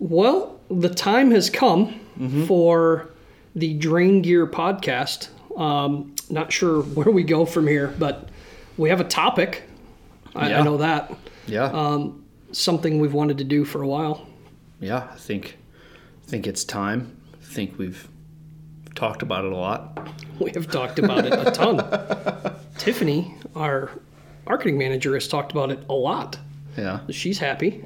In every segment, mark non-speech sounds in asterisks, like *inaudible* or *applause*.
Well, the time has come for the Drain Gear podcast. Um, not sure *laughs* where we go from here, but we have a topic. I, I know that. Yeah. Um, something we've wanted to do for a while. yeah. I think think it's time. I think we've talked about it a lot. We have talked about it a *laughs* ton. Tiffany, our marketing manager, has talked about it a lot. Yeah. She's happy.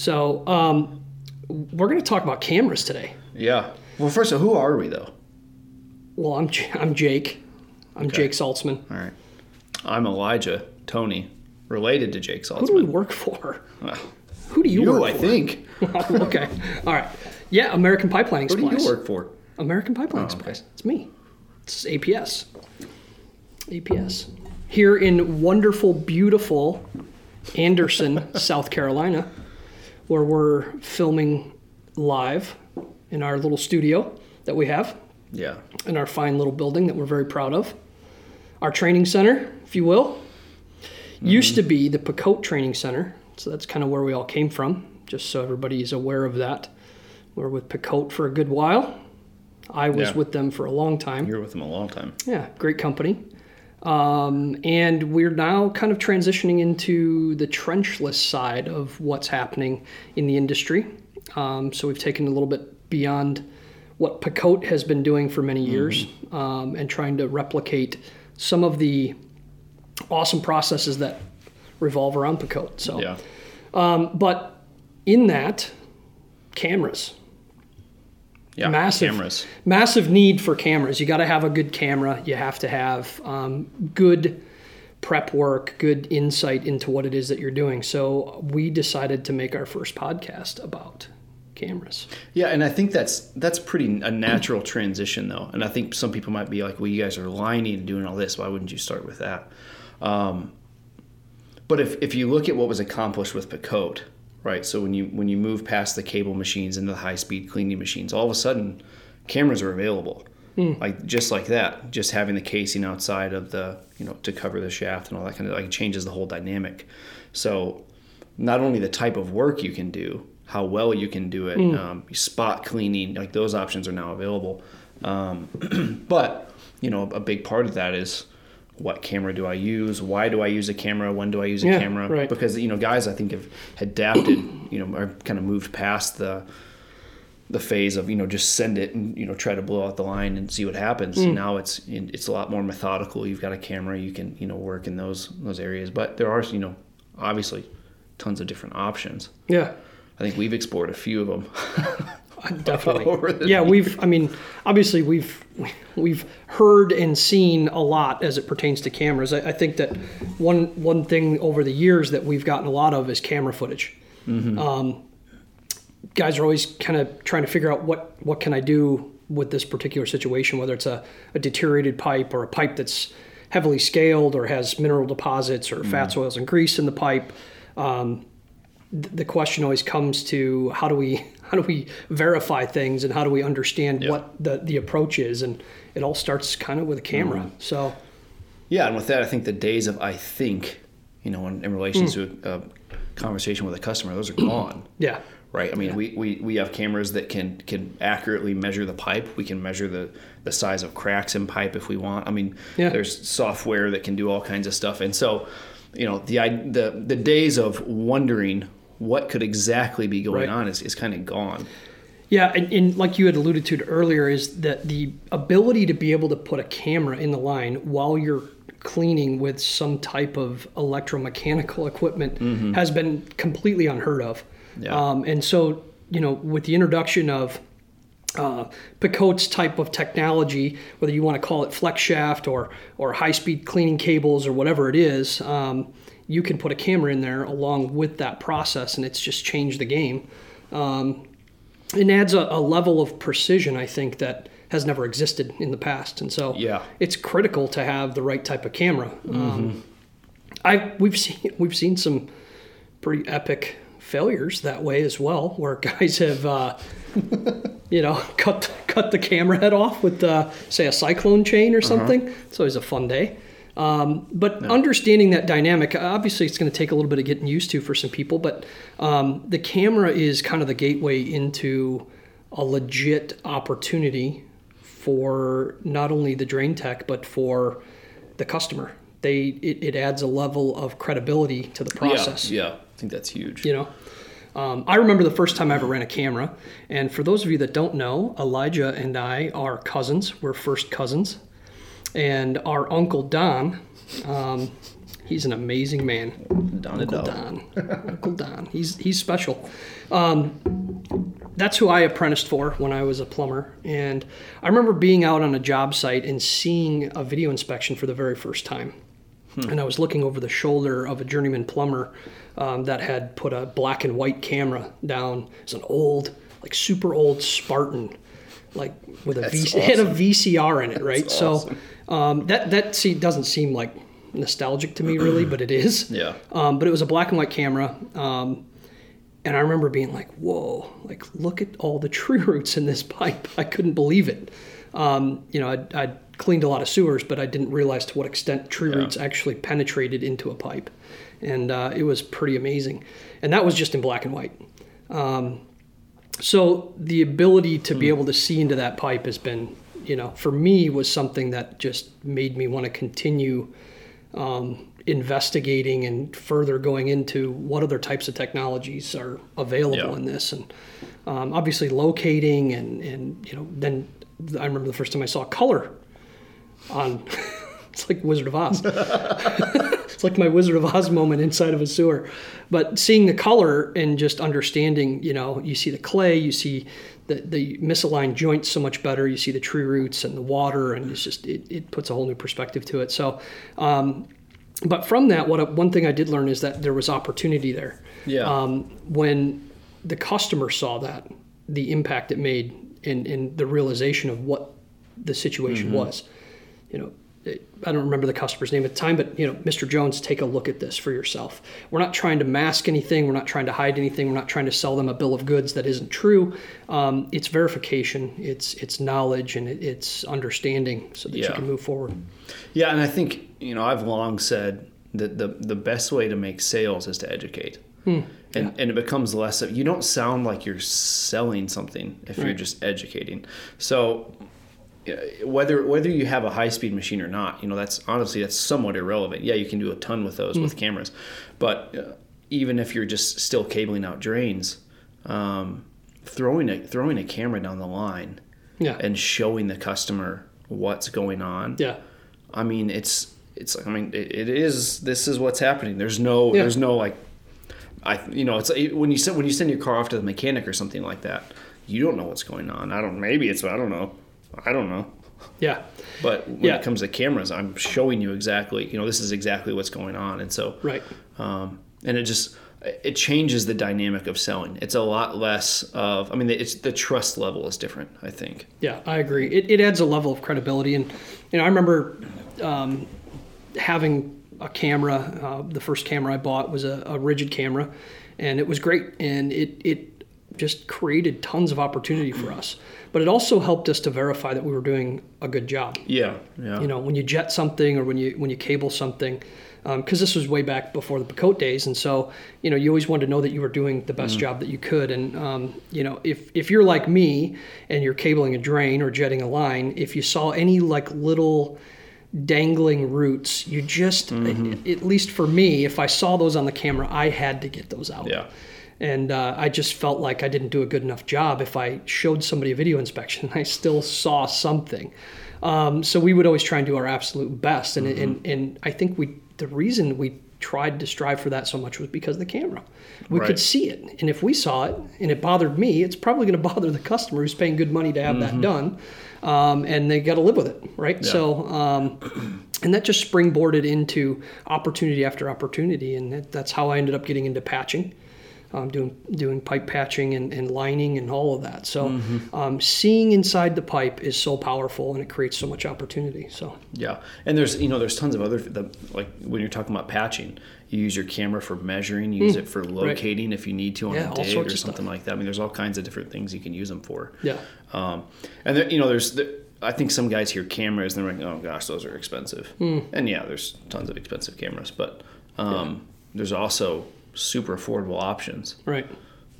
So, um, we're going to talk about cameras today. Yeah. Well, first of all, who are we though? Well, I'm J- I'm Jake. I'm Okay. Jake Saltzman. All right. I'm Elijah Tony, related to Jake Saltzman. Who do we work for? Well, Who do you, you, work I for? I think. *laughs* okay. All right. Yeah, American Pipelining Who do you work for? American Pipeline Oh, okay. It's me. It's APS. APS. Here in wonderful, beautiful Anderson, *laughs* South Carolina, where we're filming live in our little studio that we have Yeah. in our fine little building that we're very proud of. Our training center, if you will, used to mm-hmm. be the Picote Training Center. So that's kind of where we all came from, just so everybody is aware of that. We were with Picote for a good while. I was Yeah. with them for a long time. You're with them a long time. Yeah, great company. Um, and we're now kind of transitioning into the trenchless side of what's happening in the industry. Um, so we've taken a little bit beyond what Picote has been doing for many years um, and trying to replicate some of the awesome processes that revolve around Picote. So, Yeah. um, but in that, cameras Yeah. massive Cameras. massive need for cameras. You got to have a good camera. You have to have um, good prep work, good insight into what it is that you're doing. So we decided to make our first podcast about cameras. Yeah, and I think that's that's pretty a natural transition though. And I think some people might be like, "Well, you guys are lining and doing all this. Why wouldn't you start with that?" Um, but if if you look at what was accomplished with Picote, right? So when you when you move past the cable machines into the high speed cleaning machines, all of a sudden, cameras are available. Like just like that, just having the casing outside of the you know to cover the shaft and all that kind of like changes the whole dynamic. So not only the type of work you can do, how well you can do it, um, spot cleaning, like those options are now available. Um, *clears throat* but you know, a big part of that is what camera do I use? Why do I use a camera? When do I use a Yeah, camera? right. Because you know, guys, I think have adapted. You know, are kind of moved past the the phase of you know just send it and you know try to blow out the line and see what happens. Hmm. Now it's it's a lot more methodical. You've got a camera, you can you know work in those those areas. But there are you know obviously tons of different options. Yeah. I think we've explored a few of them. *laughs* *laughs* Definitely. Yeah, *laughs* we've. I mean, obviously, we've we've heard and seen a lot as it pertains to cameras. I, I think that one one thing over the years that we've gotten a lot of is camera footage. Um, guys are always kind of trying to figure out what what can I do with this particular situation, whether it's a, a deteriorated pipe or a pipe that's heavily scaled or has mineral deposits or fats, oils, and grease in the pipe. Um, the question always comes to how do we *laughs* how do we verify things and how do we understand Yeah. what the, the approach is and it all starts kind of with a camera mm-hmm. so Yeah, and with that, I think the days of I think, you know, in, in relation mm. to a, conversation with a customer, those are gone. *clears throat* yeah right? I mean, we, we, we have cameras that can can accurately measure the pipe. We can measure the, the size of cracks in pipe if we want. I mean, Yeah. there's software that can do all kinds of stuff. And so, you know, the the the days of wondering what could exactly be going Right. on is, is kind of gone. Yeah, and, and like you had alluded to earlier, is that the ability to be able to put a camera in the line while you're cleaning with some type of electromechanical equipment has been completely unheard of. Yeah. Um, and so, you know, with the introduction of uh, Picote's type of technology, whether you want to call it flex shaft or or high speed cleaning cables or whatever it is, um, you can put a camera in there along with that process, and it's just changed the game. Um, it adds a, a level of precision, I think, that has never existed in the past, and so Yeah. it's critical to have the right type of camera. Um, I we've seen *laughs* we've seen some pretty epic failures that way as well, where *laughs* guys have uh, *laughs* you know cut cut the camera head off with uh, say a cyclone chain or something. It's always a fun day. Um, but understanding that dynamic, obviously, it's going to take a little bit of getting used to for some people. But um, the camera is kind of the gateway into a legit opportunity for not only the drain tech but for the customer. They it, it adds a level of credibility to the process. Yeah, yeah, I think that's huge. You know, um, I remember the first time I ever ran a camera. And for those of you that don't know, Elijah and I are cousins. We're first cousins. And our uncle Don, um, he's an amazing man. Don Uncle. Don. Uncle Don. He's he's special. Um, that's who I apprenticed for when I was a plumber. And I remember being out on a job site and seeing a video inspection for the very first time. And I was looking over the shoulder of a journeyman plumber um, that had put a black and white camera down. It's an old, like super old Spartan, like with a VC, it had a. VCR in it, right? That's so awesome. Um, that that see, doesn't seem like nostalgic to me really, but it is. *clears throat* Yeah. Um, but it was a black and white camera. Um, and I remember being like, whoa, like look at all the *laughs* tree roots in this pipe. I couldn't believe it. Um, you know, I'd, I'd cleaned a lot of sewers, but I didn't realize to what extent tree roots actually penetrated into a pipe. And uh, it was pretty amazing. And that was just in black and white. Um, so the ability to be able to see into that pipe has been, you know, for me was something that just made me want to continue um, investigating and further going into what other types of technologies are available Yeah. in this, and um, obviously locating and and you know then I remember the first time I saw color on. *laughs* it's like Wizard of Oz. *laughs* it's like my Wizard of Oz moment inside of a sewer. But seeing the color and just understanding, you know, you see the clay, you see the, the misaligned joints so much better, you see the tree roots and the water, and it's just, it, it puts a whole new perspective to it. So, um, but from that, what one thing I did learn is that there was opportunity there. Yeah. Um, when the customer saw that, the impact it made, and, and the realization of what the situation was, you know, I don't remember the customer's name at the time, but you know, Mr. Jones, take a look at this for yourself. We're not trying to mask anything. We're not trying to hide anything. We're not trying to sell them a bill of goods that isn't true. Um, it's verification. It's it's knowledge and it, it's understanding so that you can move forward. Yeah, and I think you know I've long said that the the best way to make sales is to educate, Hmm. and and it becomes less of you don't sound like you're selling something if you're just educating. So whether whether you have a high speed machine or not, you know that's honestly that's somewhat irrelevant. Yeah, you can do a ton with those Hmm. with cameras, but uh, even if you're just still cabling out drains, um, throwing a throwing a camera down the line Yeah. and showing the customer what's going on. yeah. I mean, it's it's I mean, it, it is. This is what's happening. There's no Yeah. there's no like, I you know, it's when you send when you send your car off to the mechanic or something like that, you don't know what's going on. I don't. Maybe it's I don't know. I don't know. Yeah. But when Yeah. it comes to cameras, I'm showing you exactly. You know, this is exactly what's going on, and so Right. um, and it just it changes the dynamic of selling. It's a lot less of. I mean, it's the trust level is different. I think. Yeah, I agree. It, it adds a level of credibility, and you know, I remember um, having a camera. Uh, the first camera I bought was a, a RIDGID camera, and it was great, and it it just created tons of opportunity for us. But it also helped us to verify that we were doing a good job. Yeah. Yeah. You know, when you jet something or when you when you cable something, um, because this was way back before the Picote days, and so you know you always wanted to know that you were doing the best mm. job that you could. And um, you know, if if you're like me and you're cabling a drain or jetting a line, if you saw any like little dangling roots, you just mm-hmm. at least for me, if I saw those on the camera, I had to get those out. Yeah. And uh, I just felt like I didn't do a good enough job if I showed somebody a video inspection *laughs* I still saw something. Um, so we would always try and do our absolute best. And, and, and I think we the reason we tried to strive for that so much was because of the camera. We Right. could see it. And if we saw it and it bothered me, it's probably going *laughs* to bother the customer who's paying good money to have that done. Um, and they got to live with it, right? So, um, *clears throat* and that just springboarded into opportunity after opportunity. And that, that's how I ended up getting into patching um, doing doing pipe patching and, and lining and all of that. So Mm-hmm. um, seeing inside the pipe is so powerful and it creates so much opportunity. So Yeah, and there's you know there's tons of other the, like when you're talking about patching, you use your camera for measuring, you use it for locating if you need to on. Yeah, a dig or something like that. I mean, there's all kinds of different things you can use them for. yeah, Um, and there, you know, there's the, I think some guys hear cameras and they're like, oh gosh, those are expensive. Hmm. And yeah, there's tons of expensive cameras, but um, there's also super affordable options Right.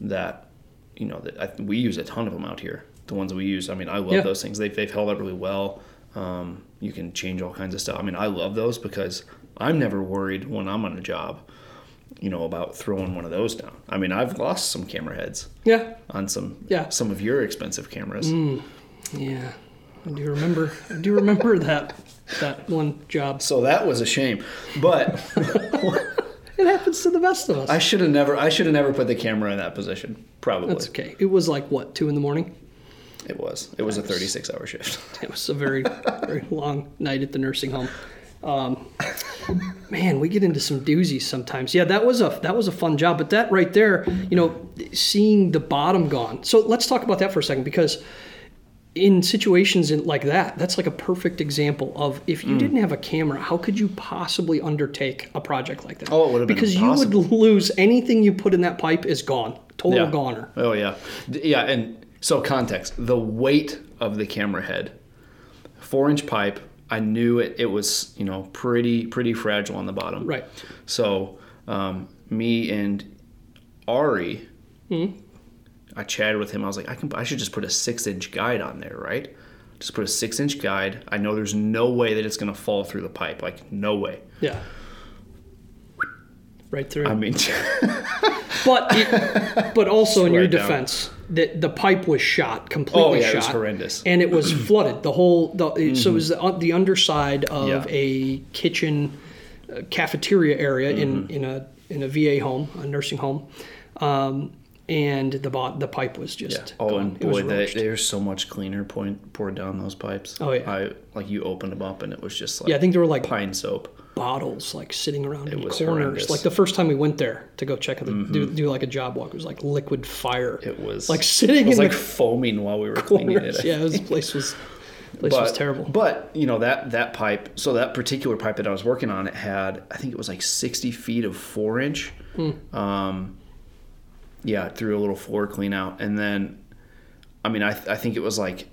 that you know that I, we use a ton of them out here. The ones that we use, I mean, I love Yeah. those things. They've they've held up really well. Um, you can change all kinds of stuff. I mean, I love those because I'm never worried when I'm on a job, you know, about throwing one of those down. I mean, I've lost some camera heads Yeah. on some Yeah. some of your expensive cameras. Yeah. I do remember. I do remember *laughs* that that one job. So that was a shame. But *laughs* *laughs* It happens to the best of us. I should have never I should have never put the camera in that position. Probably. That's okay. It was like what two in the morning. It was. It was a 36 hour shift. *laughs* It was a very very long night at the nursing home. Um, man, we get into some doozies sometimes. Yeah, that was a that was a fun job. But that right there, you know, seeing the bottom gone. So let's talk about that for a second because in situations in, like that, that's like a perfect example of if you didn't have a camera, how could you possibly undertake a project like that? Oh, it would have been because you would lose anything you put in that pipe is gone, total Yeah. goner. Oh yeah, yeah. And so context: the weight of the camera head, four inch pipe. I knew it. It was you know pretty pretty fragile on the bottom. Right. So um, me and Ari, Hmm. I chatted with him. I was like, I can. I should just put a six inch guide on there, right? Just put a six inch guide. I know there's no way that it's gonna fall through the pipe. Like no way. Yeah. Right through. I mean, *laughs* But it, but also in your defense, that the pipe was shot completely Oh, yeah, shot. it was horrendous. and it was *clears throat* flooded. The whole the, so it was the, the underside of Yeah. a kitchen uh, cafeteria area Mm-hmm. in in a in a VA home, a nursing home, um, and the bot the pipe was just Oh, gone. and It boy, they, roached. there's so much cleaner point, poured down those pipes. Oh, yeah. I like you opened them up and it was just like yeah, I think there were like pine soap. bottles like sitting around in was corners. horrendous. Mm-hmm. Like the first time we went there to go check out the do, do like a job walk, it was like liquid fire. It was like sitting It was in like foaming while we were cleaning corners. it. Yeah, this place was *laughs* place but, was terrible. But you know that that pipe. So that particular pipe that I was working on, it had I think it was like 60 feet of four inch. Hmm. Um, yeah, threw a little floor clean out, and then, I mean, I I think it was like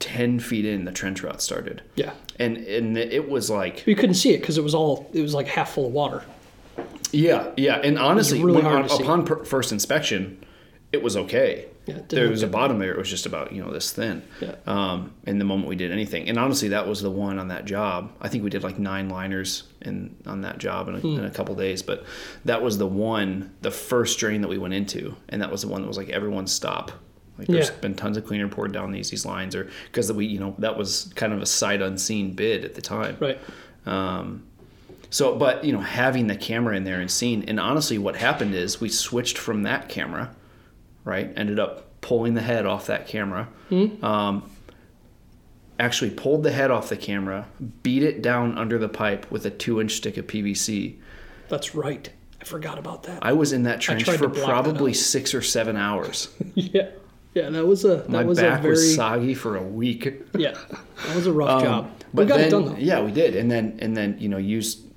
10 feet in the trench rot started. Yeah. And and it was like You couldn't see it because it was all it was like half full of water. Yeah, yeah, and honestly, really when- hard on- to see. upon per- first inspection, it was okay. Yeah, there was a bottom there; it was just about you know this thin. Yeah. Um, in the moment we did anything, and honestly, that was the one on that job. I think we did like nine liners in on that job in a, Hmm. in a couple days, but that was the one, the first drain that we went into, and that was the one that was like everyone stop. Like there's Yeah. been tons of cleaner poured down these these lines, or because we you know that was kind of a sight unseen bid at the time. Right. Um, so, but you know, having the camera in there and seeing, and honestly, what happened is we switched from that camera, right? Ended up pulling the head off that camera. Um, actually, pulled the head off the camera, beat it down under the pipe with a two-inch stick of PVC. That's right. I forgot about that. I was in that trench for to block that probably six or seven hours. *laughs* yeah. Yeah, that was a that My was a back very was soggy for a week. yeah. That was a rough job. Um, But we got then, it done though. yeah, we did, and then and then you know used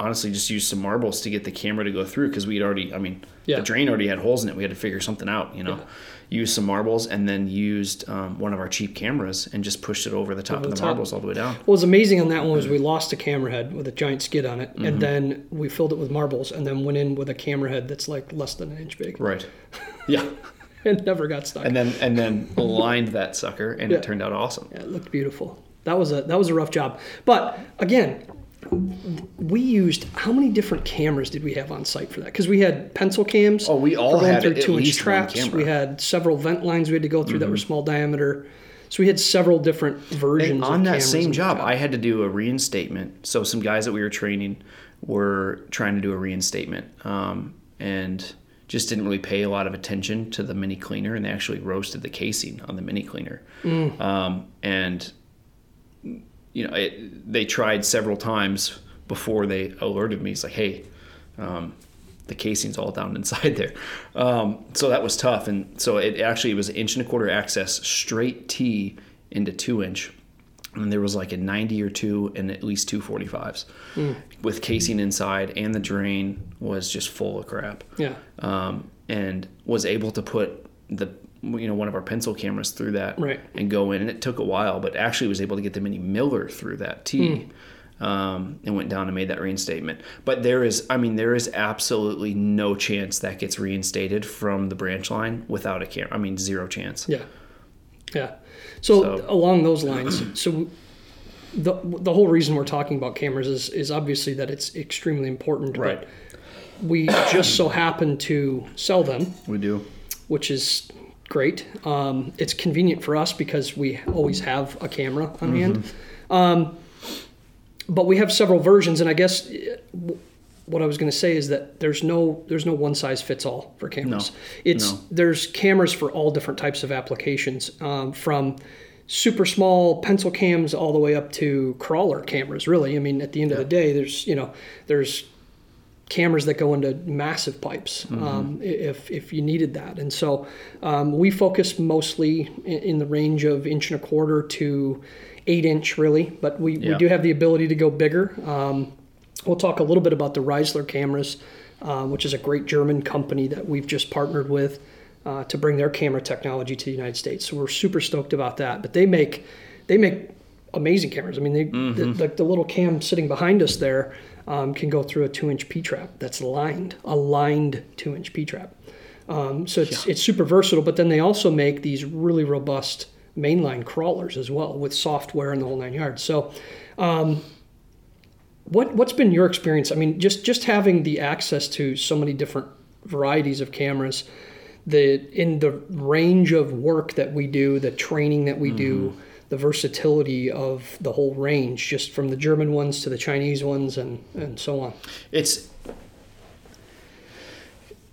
honestly just used some marbles to get the camera to go through because we'd already, I mean, Yeah. the drain already had holes in it. We had to figure something out, you know. Yeah. Used some marbles and then used um, one of our cheap cameras and just pushed it over the top Over of the top. marbles all the way down. What was amazing on that one was we lost a camera head with a giant skid on it, Mm-hmm. and then we filled it with marbles, and then went in with a camera head that's like less than an inch big, Right. *laughs* Yeah. and never got stuck. And then and then aligned that sucker and Yeah. it turned out awesome. Yeah, it looked beautiful. That was a that was a rough job. But again, we used how many different cameras did we have on site for that? Because we had pencil cams. Oh, we all had through two inch traps. Mm-hmm. We had several vent lines we had to go through that were small diameter. So we had several different versions. And on that same job. I had to do a reinstatement. So some guys that we were training were trying to do a reinstatement, um, and just didn't really pay a lot of attention to the mini cleaner, and they actually roasted the casing on the mini cleaner. Mm. Um, and you know, it, they tried several times before they alerted me. It's like, hey. Um, the casing's all down *laughs* inside there. Um, so that was tough. And so it actually was an inch and a quarter access straight T into two inch. And there was like a 90 or two and at least two 45s with casing inside and the drain was just full of crap. yeah. Um, and was able to put the you know one of our pencil cameras through that Right. and go in and it took a while but actually was able to get the mini miller through that T um, and went down and made that reinstatement but there is i mean there is absolutely no chance that gets reinstated from the branch line without a camera i mean zero chance Yeah, yeah. So, So- along those lines, so the the whole reason we're talking about cameras is is obviously that it's extremely important. but Right. we just so happen to sell them, we do which is great. Um, it's convenient for us because we always have a camera on hand. Um, but we have several versions, and I guess eh, what I was going to say is that there's no there's no one size fits all for cameras. No. It's No. there's cameras for all different types of applications, um, from super small pencil cams all the way up to crawler cameras. Really, I mean, at the end of the day, there's you know there's cameras that go into massive pipes um, if, if you needed that. And so um, we focus mostly in, the range of inch and a quarter to eight inch, really, but we, we do have the ability to go bigger. Um, we'll talk a little bit about the Reisler cameras, uh, which is a great German company that we've just partnered with. Uh, to bring their camera technology to the United States, so we're super stoked about that. But they make they make amazing cameras. I mean, they the, like the little cam sitting behind us there um, can go through a two-inch P trap that's lined, a lined two-inch P trap. Um, so it's it's super versatile. But then they also make these really robust mainline crawlers as well with software and the whole nine yards. So. Um, what what's been your experience? I mean, just just having the access to so many different varieties of cameras, the in the range of work that we do, the training that we do, the versatility of the whole range, just from the German ones to the Chinese ones and and so on. it's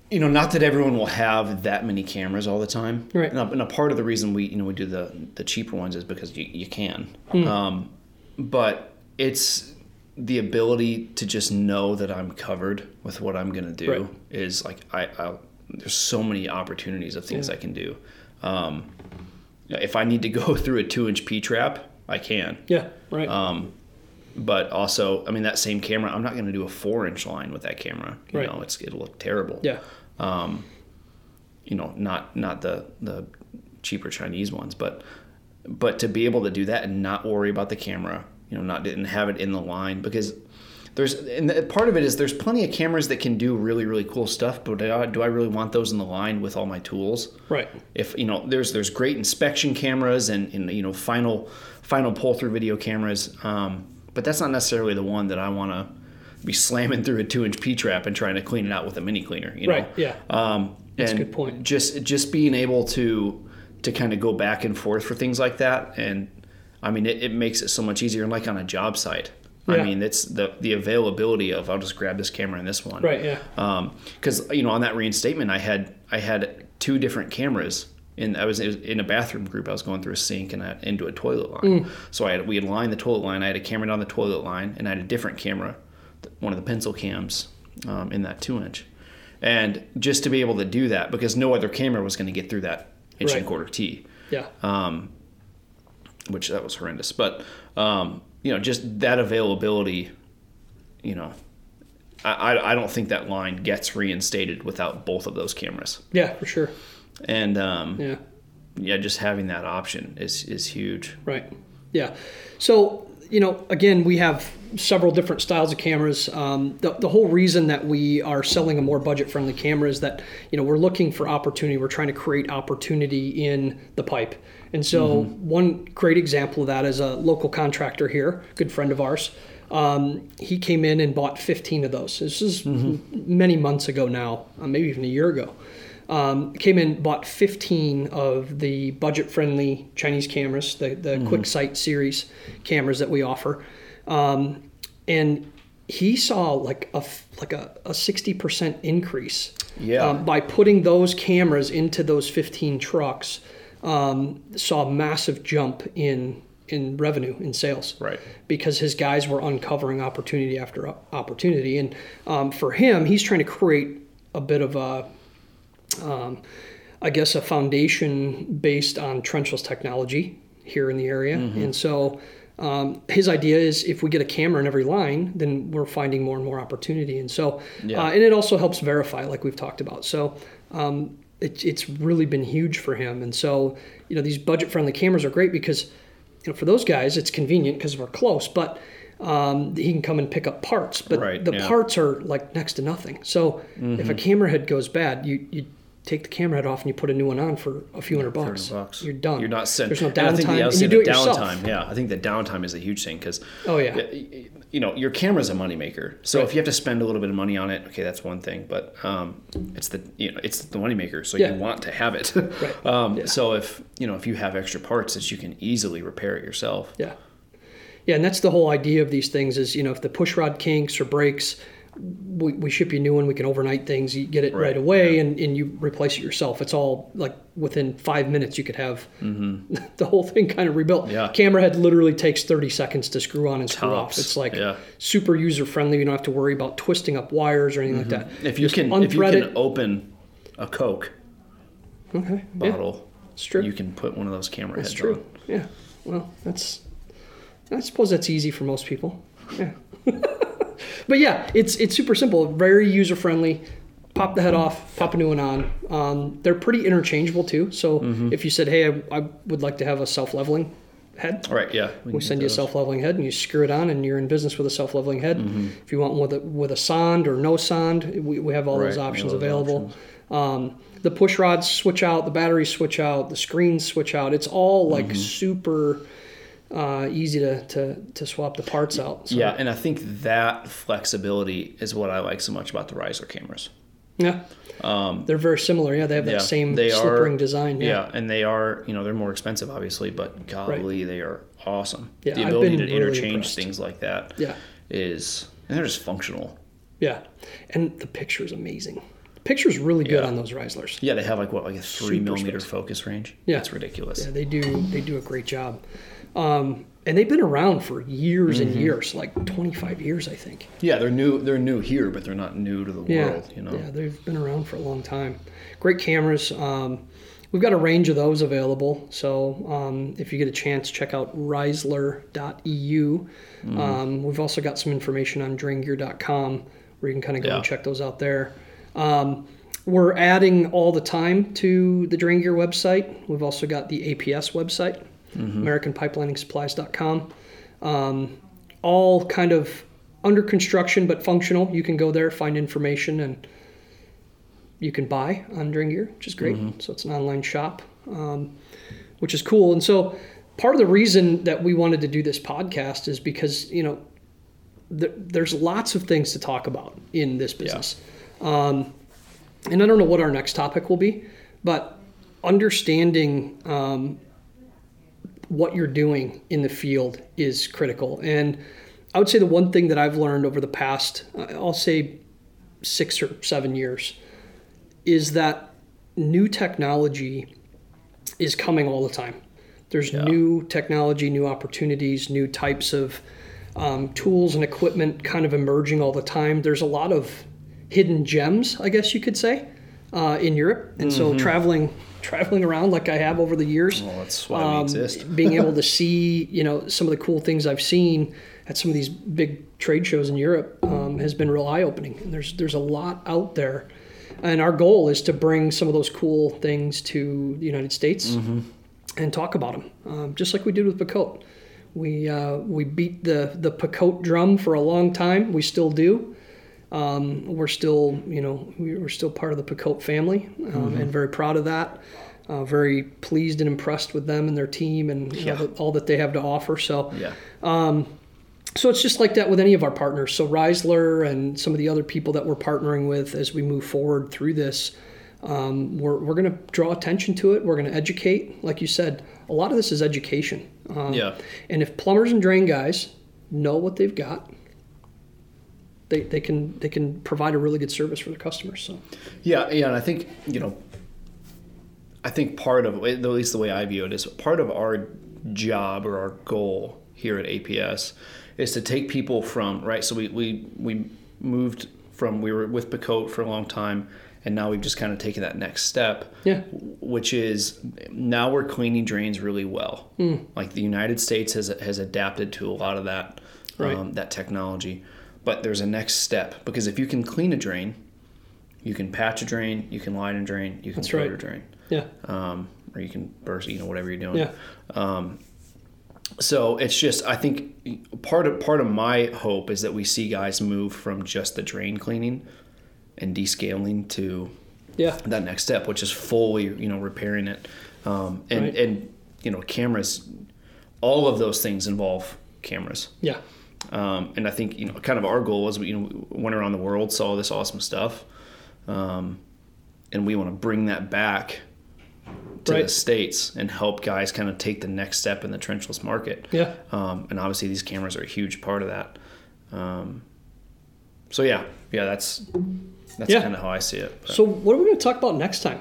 you know not that everyone will have that many cameras all the time Right. and a, and a part of the reason we you know we do the the cheaper ones is because you, you can Hmm. um, but it's the ability to just know that i'm covered with what i'm going to do Right. is like I, I there's so many opportunities of things i can do um, if i need to go *laughs* through a two inch p trap i can Yeah, right. um, but also, I mean, that same camera, I'm not going to do a four inch line with that camera. You Right. know, it's it'll look terrible. yeah, You know, not not the the cheaper Chinese ones, but but to be able to do that and not worry about the camera, you know, not and have it in the line because there's and the, part of it is there's plenty of cameras that can do really really cool stuff, but do I, do I really want those in the line with all my tools? right. if you know there's there's great inspection cameras and, and you know final final pull through video cameras um, but that's not necessarily the one that I want to be slamming through a two inch P trap and trying to clean it out with a mini cleaner you know Right, yeah. um, That's a good point. just just being able to to kind of go back and forth for things like that and I mean it, it makes it so much easier and like on a job site I mean it's the the availability of I'll just grab this camera and this one. Right, yeah. because you know on that reinstatement I had I had two different cameras and I was in a bathroom group. I was going through a sink and I, into a toilet line. Mm. so I had we had lined the toilet line. I had a camera down the toilet line and I had a different camera one of the pencil cams um, in that two inch and just to be able to do that because no other camera was going to get through that inch and Right. quarter T. Yeah, which that was horrendous. But um, you know just that availability you know I, I don't think that line gets reinstated without both of those cameras yeah, for sure. and um, Yeah. yeah, just having that option is is huge. Right. Yeah. So, you know, again, we have several different styles of cameras. Um, the, the whole reason that we are selling a more budget friendly camera is that, you know, we're looking for opportunity. We're trying to create opportunity in the pipe. And so, one great example of that is a local contractor here, good friend of ours. Um, he came in and bought 15 of those. This is m- many months ago now, uh, maybe even a year ago um, came in bought 15 of the budget friendly chinese cameras the, the quick sight series cameras that we offer um, and he saw like a like a, a 60% increase Yeah. um, by putting those cameras into those 15 trucks um, saw a massive jump in in revenue in sales Right. because his guys were uncovering opportunity after opportunity. And um, for him, he's trying to create a bit of a, um, I guess, a foundation based on trenchless technology here in the area. Mm-hmm. And so um, his idea is if we get a camera in every line, then we're finding more and more opportunity. And so, Yeah. uh, and it also helps verify, like we've talked about. So, um, it, it's really been huge for him. And so, you know, these budget friendly cameras are great because, you know, for those guys, it's convenient because we're close, but um, he can come and pick up parts. But Right, the yeah. parts are like next to nothing. So if a camera head goes bad, you, you take the camera head off and you put a new one on for a few hundred bucks. bucks. You're done. You're not sent. There's no and I think downtime, the, I and you do it yourself. Yeah, I think the downtime is a huge thing because. Oh, yeah. You know, your camera's a moneymaker. So if you have to spend a little bit of money on it, okay, that's one thing. But um, it's the you know it's the moneymaker, so Yeah. you want to have it. Right. *laughs* um, Yeah. So if you know if you have extra parts that you can easily repair it yourself. Yeah. Yeah, and that's the whole idea of these things is, you know, if the push rod kinks or breaks, we, we ship you a new one. We can overnight things. You get it right, Right, away and, and you replace it yourself. It's all like within five minutes, you could have *laughs* the whole thing kind of rebuilt. Mm-hmm. Yeah. Camera head literally takes 30 seconds to screw on and screw Tops, off. It's like yeah. super user friendly. You don't have to worry about twisting up wires or anything like that. Mm-hmm. If you Just can if you can it. open a Coke Okay. Yeah, bottle, it's true. you can put one of those camera That's heads true. on. Yeah. Well, that's. I suppose that's easy for most people. Yeah. *laughs* but yeah, it's it's super simple, very user friendly. Pop the head off, pop a new one on. Um, they're pretty interchangeable too. So Mm-hmm. if you said, "Hey, I, I would like to have a self leveling head," All right, yeah. we can send you a self leveling head, and you screw it on, and you're in business with a self leveling head. If you want one with a with a sonde or no sonde, we, we have all those Right, we options those available. Um, the push rods switch out, the batteries switch out, the screens switch out. It's all like super uh, easy to, to to swap the parts out. So, Yeah, and I think that flexibility is what I like so much about the Reisler cameras. yeah. Um, they're very similar. Yeah, they have that Yeah, same they slip design. Yeah. Yeah, and they are, you know, they're more expensive, obviously, but golly, they are awesome. Yeah, the ability to really interchange impressed. things like that Yeah. is, and they're just functional. yeah, and the picture is amazing. The picture's really good Yeah. on those Reislers. Yeah, they have like what, like a three Super millimeter space. focus range. Yeah. it's ridiculous. Yeah, they do they do a great job. Um, and they've been around for years Mm-hmm. and years, like 25 years, I think. Yeah, they're new. They're new here, but they're not new to the Yeah, world. You know. yeah, they've been around for a long time. Great cameras. Um, we've got a range of those available. So um, if you get a chance, check out Reisler.eu. Mm-hmm. Um, we've also got some information on draingear.com where you can kind of go Yeah. and check those out there. Um, we're adding all the time to the Drain Gear website. We've also got the APS website, Mm-hmm. AmericanPipeliningsupplies.com. Um, all kind of under construction but functional. You can go there, find information, and you can buy on Gear, which is great. Mm-hmm. So it's an online shop, um, which is cool. And so part of the reason that we wanted to do this podcast is because you know th- there's lots of things to talk about in this business. Um, and I don't know what our next topic will be, but understanding um, what you're doing in the field is critical. And I would say the one thing that I've learned over the past, uh, I'll say six or seven years, is that new technology is coming all the time. There's new technology, new opportunities, new types of um, tools and equipment kind of emerging all the time. There's a lot of hidden gems, I guess you could say, uh, in Europe. And so traveling traveling around like I have over the years, Well, that's why um, we exist. *laughs* being able to see, you know, some of the cool things I've seen at some of these big trade shows in Europe um, has been real eye opening. And there's there's a lot out there, and our goal is to bring some of those cool things to the United States Mm-hmm. and talk about them, um, just like we did with Picote. We uh, we beat the the Picote drum for a long time. We still do. Um, we're still, you know, we're still part of the Picote family, um, Mm-hmm. and very proud of that. Uh, very pleased and impressed with them and their team and you know, the, all that they have to offer. So, Yeah. so it's just like that with any of our partners. So Reisler and some of the other people that we're partnering with as we move forward through this, um, we're, we're going to draw attention to it. We're going to educate. Like you said, a lot of this is education. Um, Yeah. And if plumbers and drain guys know what they've got, they, they can they can provide a really good service for their customers. So Yeah, yeah, and I think you know, I think part of at least the way I view it is part of our job or our goal here at APS is to take people from right. So we we we moved from we were with Picote for a long time, and now we've just kind of taken that next step. Yeah. which is now we're cleaning drains really well. Like the United States has has adapted to a lot of that Right. um, that technology, but there's a next step because if you can clean a drain You can patch a drain, you can line a drain, you can That's right. a drain, Yeah. um, or you can burst, you know, whatever you're doing. Yeah. So it's just, I think part of part of my hope is that we see guys move from just the drain cleaning and descaling to Yeah. that next step, which is fully, you know, repairing it. Um, and Right. and you know, cameras, all of those things involve cameras. Yeah. Um, and I think you know, kind of our goal was we you know went around the world, saw this awesome stuff, um, and we want to bring that back to the states and help guys kind of take the next step in the trenchless market. Yeah. Um, and obviously, these cameras are a huge part of that. Um, so yeah, yeah, that's that's Yeah. kind of how I see it. But So what are we going to talk about next time?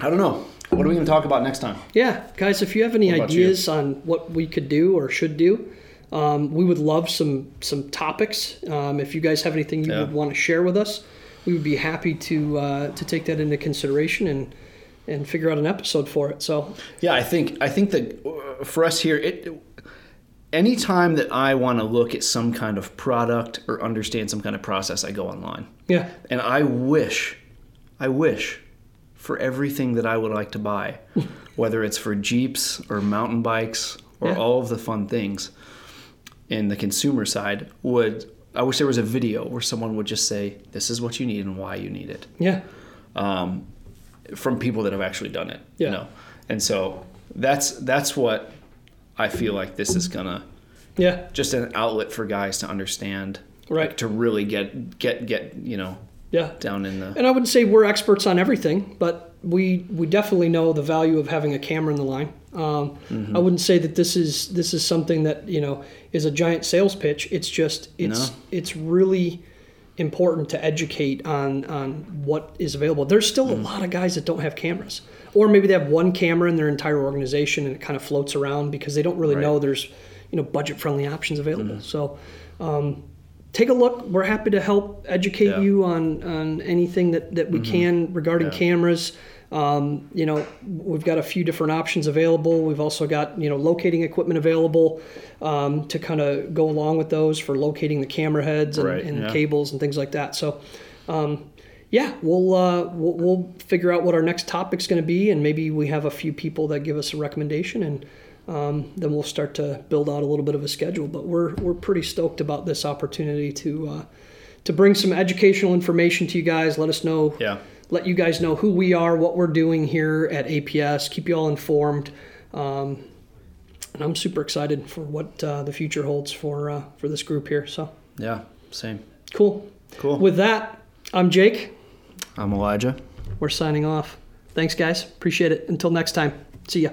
I don't know. What are we going to talk about next time? Yeah, guys, if you have any What about ideas on what we could do or should do, um, we would love some some topics. Um, if you guys have anything you Yeah. would want to share with us, we would be happy to uh, to take that into consideration and and figure out an episode for it. So Yeah, I think I think that uh, for us here, it anytime that I want to look at some kind of product or understand some kind of process, I go online. yeah, And I wish, I wish for everything that I would like to buy, *laughs* whether it's for Jeeps or mountain bikes or Yeah. all of the fun things in the consumer side, would I wish there was a video where someone would just say, "This is what you need and why you need it," yeah, um, from people that have actually done it. Yeah. You know, and so that's that's what I feel like this is gonna yeah, just an outlet for guys to understand, Right. To really get get get you know yeah. down in the And I wouldn't say we're experts on everything, but we we definitely know the value of having a camera in the line. Um, Mm-hmm. I wouldn't say that this is this is something that you know is a giant sales pitch. It's just it's No. it's really important to educate on on what is available. There's still Mm. a lot of guys that don't have cameras, or maybe they have one camera in their entire organization and it kind of floats around because they don't really Right. Know there's you know budget friendly options available. So. Um, Take a look. We're happy to help educate Yeah. you on, on anything that, that we can regarding Mm-hmm. Yeah. cameras. Um, you know, we've got a few different options available. We've also got, you know, locating equipment available um, to kind of go along with those for locating the camera heads and, Right, and yeah. cables and things like that. So, um, yeah, we'll, uh, we'll we'll figure out what our next topic's going to be, and maybe we have a few people that give us a recommendation, and um, then we'll start to build out a little bit of a schedule. But we're we're pretty stoked about this opportunity to uh, to bring some educational information to you guys. Let us know yeah let you guys know who we are, what we're doing here at APS, keep you all informed. Um, and I'm super excited for what uh, the future holds for uh, for this group here. So yeah same cool. cool. With that, I'm Jake. I'm Elijah. We're signing off. Thanks, guys. Appreciate it. Until next time. See ya.